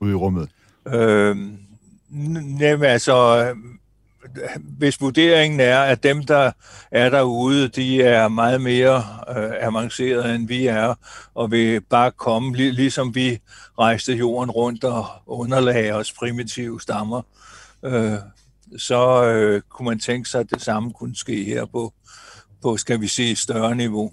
ude i rummet? Øh, jamen altså, hvis vurderingen er, at dem, der er derude, de er meget mere øh, avancerede, end vi er, og vil bare komme, lig, ligesom vi rejste jorden rundt og underlagde os primitive stammer, øh, så øh, kunne man tænke sig, at det samme kunne ske her på, på skal vi sige, større niveau.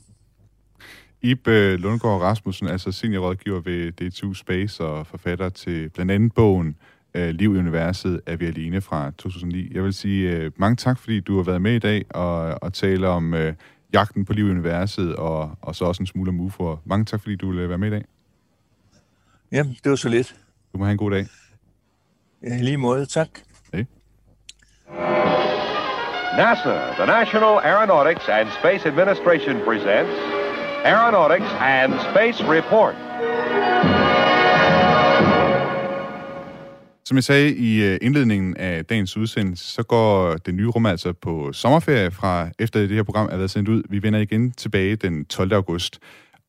Ib øh, Lundgaard Rasmussen, altså seniorrådgiver ved DTU Space og forfatter til blandt andet bogen øh, Liv i Universet er vi alene fra 2009. Jeg vil sige øh, mange tak, fordi du har været med i dag og, og tale om øh, jagten på liv i universet og, og så også en smule om UFO'er. Mange tak, fordi du ville være med i dag. Jamen, det var så lidt. Du må have en god dag. Ja, lige måde. Tak. Hej. NASA, the National Aeronautics and Space Administration presents Aeronautics and Space Report. Som jeg sagde i øh, indledningen af dagens udsendelse, så går det nye rum altså på sommerferie fra efter det her program er været sendt ud. Vi vender igen tilbage den 12. august.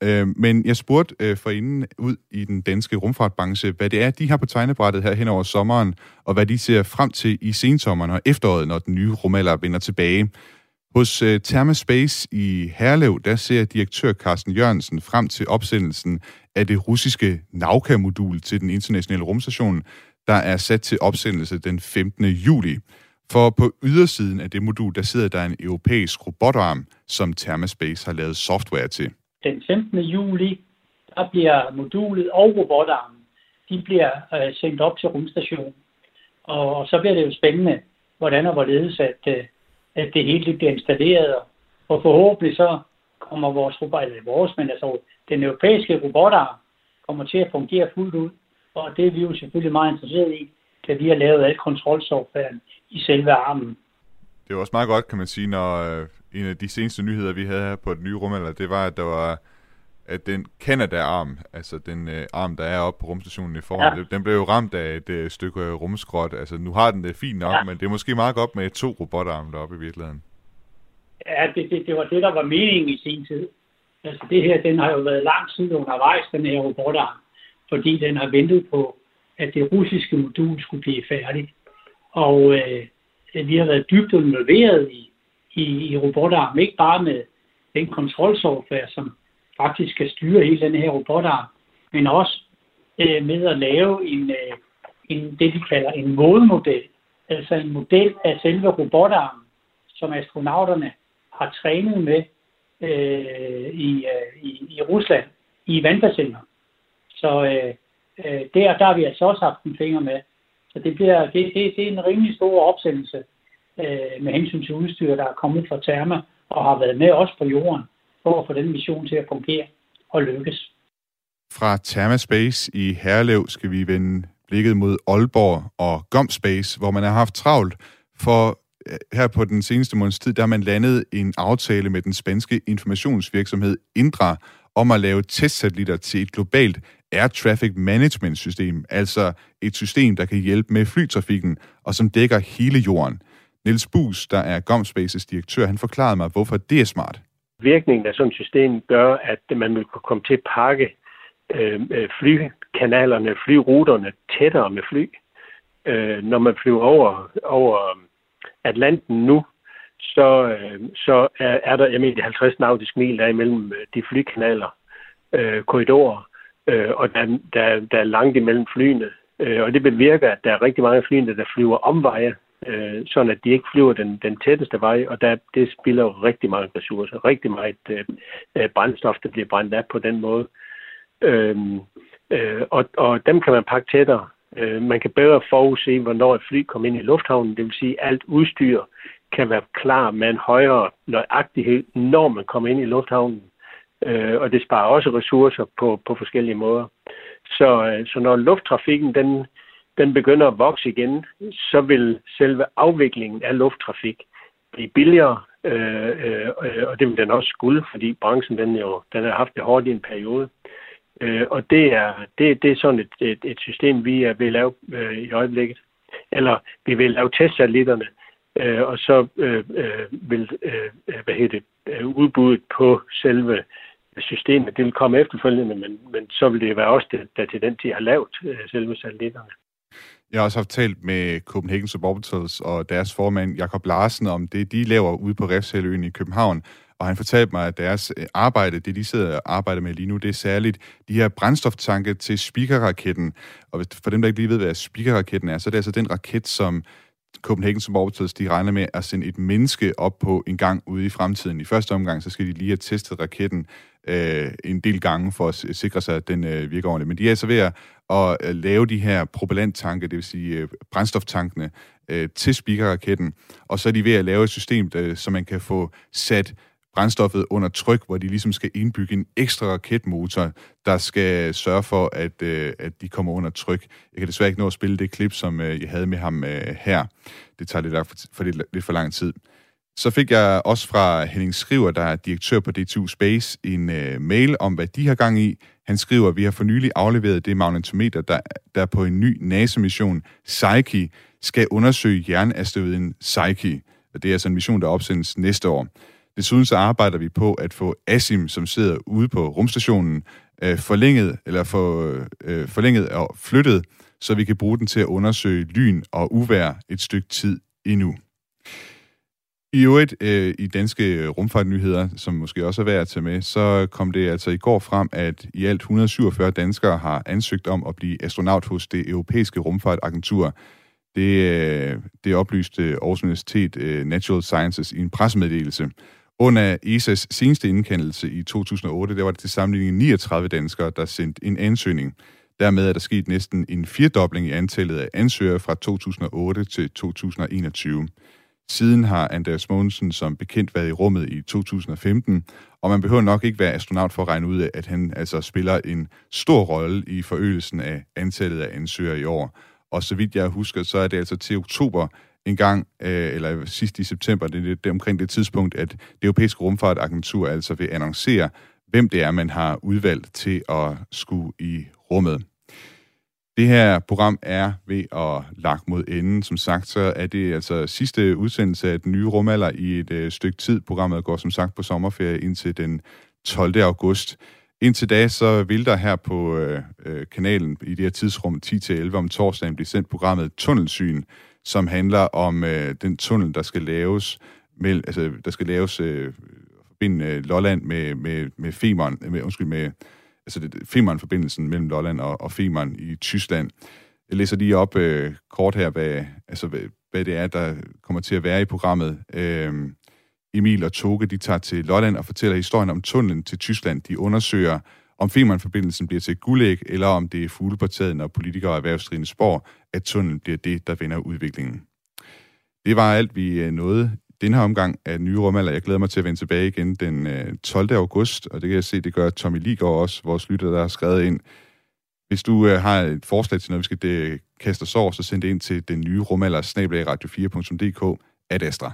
Øh, men jeg spurgte øh, forinden ud i den danske rumfartbranche, hvad det er, de har på tegnebrættet her hen over sommeren, og hvad de ser frem til i sensommeren og efteråret, når den nye rumalder vender tilbage. Hos uh, Thermaspace i Herlev, der ser direktør Carsten Jørgensen frem til opsendelsen af det russiske Nauka-modul til den internationale rumstation, der er sat til opsendelse den 15. juli. For på ydersiden af det modul, der sidder der en europæisk robotarm, som Thermaspace har lavet software til. Den 15. juli, der bliver modulet og robotarmen, de bliver øh, sendt op til rumstationen. Og så bliver det jo spændende, hvordan og hvorledes, at, øh, at det hele bliver installeret. Og forhåbentlig så kommer vores robot, eller vores, men altså den europæiske robotarm kommer til at fungere fuldt ud. Og det er vi jo selvfølgelig meget interesseret i, da vi har lavet alt kontrolsoftwaren i selve armen. Det var også meget godt, kan man sige, når øh, en af de seneste nyheder, vi havde her på den nye rumalder, det var, at der var at den Canada-arm, altså den øh, arm, der er oppe på rumstationen i forhold, ja. den blev jo ramt af et øh, stykke øh, rumskrot. Altså nu har den det fint nok, ja. men det er måske meget godt med to robotarme deroppe i virkeligheden. Ja, det, det, det var det, der var meningen i sin tid. Altså det her, den har jo været lang tid undervejs, den her robotarm, fordi den har ventet på, at det russiske modul skulle blive færdigt. Og øh, vi har været dybt involveret i, i, i robotarmen, ikke bare med den kontrolsoftware, som faktisk skal styre hele den her robotarm, men også øh, med at lave en, øh, en, det, de kalder en modemodel, altså en model af selve robotarmen, som astronauterne har trænet med øh, i, øh, i, i Rusland i vandbassiner. Så øh, øh, der, der har vi altså også haft en finger med. Så det, bliver, det, det, det er en rimelig stor opsendelse øh, med hensyn til udstyr, der er kommet fra Therma og har været med os på jorden for at få den mission til at fungere og lykkes. Fra Therma Space i Herlev skal vi vende blikket mod Aalborg og Gom Space, hvor man har haft travlt for øh, her på den seneste måneds tid, der har man landet en aftale med den spanske informationsvirksomhed Indra om at lave testsatellitter til et globalt air traffic management system, altså et system, der kan hjælpe med flytrafikken og som dækker hele jorden. Niels Bus, der er Gomspaces direktør, han forklarede mig, hvorfor det er smart. Virkningen af sådan et system gør, at man vil kunne komme til at pakke øh, øh flykanalerne, flyruterne tættere med fly. Øh, når man flyver over, over Atlanten nu, så, øh, så er, er der, jeg mener, 50 nautiske mil der imellem øh, de flykanaler, øh, korridorer, øh, og der, der, der er langt imellem flyene. Øh, og det bevirker, at der er rigtig mange flyene, der flyver omveje øh, sådan at de ikke flyver den, den tætteste vej, og der, det spiller rigtig mange ressourcer, rigtig meget øh, øh, brændstof, der bliver brændt af på den måde. Øh, øh, og, og dem kan man pakke tættere. Øh, man kan bedre forudse, hvornår et fly kommer ind i lufthavnen, det vil sige, at alt udstyr kan være klar med en højere nøjagtighed, når man kommer ind i lufthavnen. Øh, og det sparer også ressourcer på, på forskellige måder. Så, øh, så når lufttrafikken den, den begynder at vokse igen, så vil selve afviklingen af lufttrafik blive billigere, øh, øh, og det vil den også skulle, fordi branchen den jo, den har haft det hårdt i en periode. Øh, og det er, det, det er sådan et, et, et system, vi er ved at lave øh, i øjeblikket. Eller vi vil lave testsatellitterne, øh, og så øh, øh, vil øh, hvad hedder det, øh, udbuddet på selve systemet, det vil komme efterfølgende, men, men så vil det være også det, der til den tid har lavet øh, selve satellitterne. Jeg har også haft talt med Copenhagen Suborbitals og deres formand, Jakob Larsen, om det, de laver ude på Refshaløen i København. Og han fortalte mig, at deres øh, arbejde, det de sidder og arbejder med lige nu, det er særligt de her brændstoftanke til speakerraketten. Og for dem, der ikke lige ved, hvad speakerraketten er, så er det altså den raket, som Copenhagen Suborbitals, de regner med at sende et menneske op på en gang ude i fremtiden. I første omgang, så skal de lige have testet raketten øh, en del gange for at sikre sig, at den øh, virker ordentligt. Men de er så ved at, at øh, lave de her propellanttanke, det vil sige øh, brændstoftankene, øh, til speakerraketten, og så er de ved at lave et system, der, så man kan få sat brændstoffet under tryk, hvor de ligesom skal indbygge en ekstra raketmotor, der skal sørge for, at, øh, at de kommer under tryk. Jeg kan desværre ikke nå at spille det klip, som øh, jeg havde med ham øh, her. Det tager lidt for, for lidt, lidt for lang tid. Så fik jeg også fra Henning Skriver, der er direktør på DTU Space, en øh, mail om, hvad de har gang i. Han skriver, at vi har for nylig afleveret det magnetometer, der, der på en ny NASA-mission, Psyche, skal undersøge jernasteroiden Psyche. Og det er altså en mission, der opsendes næste år. Desuden så arbejder vi på at få ASIM, som sidder ude på rumstationen, øh, forlænget, eller for, øh, forlænget og flyttet, så vi kan bruge den til at undersøge lyn og uvær et stykke tid endnu. I øvrigt, øh, i danske rumfartnyheder, som måske også er værd at tage med, så kom det altså i går frem, at i alt 147 danskere har ansøgt om at blive astronaut hos det europæiske rumfartagentur. Det, øh, det oplyste Aarhus Universitet øh, Natural Sciences i en pressemeddelelse. Under ESA's seneste indkendelse i 2008, der var det til sammenligning 39 danskere, der sendte en ansøgning. Dermed er der sket næsten en firdobling i antallet af ansøgere fra 2008 til 2021. Siden har Andreas Mogensen som bekendt været i rummet i 2015, og man behøver nok ikke være astronaut for at regne ud at han altså spiller en stor rolle i forøgelsen af antallet af ansøgere i år. Og så vidt jeg husker, så er det altså til oktober en gang, øh, eller sidst i september, det er, det er omkring det tidspunkt, at det europæiske rumfartagentur altså vil annoncere, hvem det er, man har udvalgt til at skulle i rummet. Det her program er ved at lagt mod enden. Som sagt, så er det altså sidste udsendelse af den nye rumalder i et øh, stykke tid. Programmet går som sagt på sommerferie indtil den 12. august. Indtil da, så vil der her på øh, øh kanalen i det her tidsrum 10-11 om torsdagen blive sendt programmet Tunnelsyn, som handler om øh, den tunnel, der skal laves, med, altså, der skal laves øh, forbinde øh, Lolland med, med, med Femern, med, undskyld, med altså det, Femern-forbindelsen mellem Lolland og, og Femern i Tyskland. Jeg læser lige op øh, kort her, hvad, altså, hvad, hvad det er, der kommer til at være i programmet. Øh, Emil og Toge, de tager til Lolland og fortæller historien om tunnelen til Tyskland. De undersøger, om Femern-forbindelsen bliver til guldæg, eller om det er fuglepartiet, når politikere og erhvervsdrivende spår, at tunnelen bliver det, der vender udviklingen. Det var alt, vi øh, nåede den her omgang af nye rumalder. Jeg glæder mig til at vende tilbage igen den øh, 12. August, og det kan jeg se, det gør Tommy Ligård også, vores lytter, der har skrevet ind. Hvis du øh, har et forslag til noget, vi skal det, kaste os over, så send det ind til den nye rumalder, radio4.dk, ad Astra.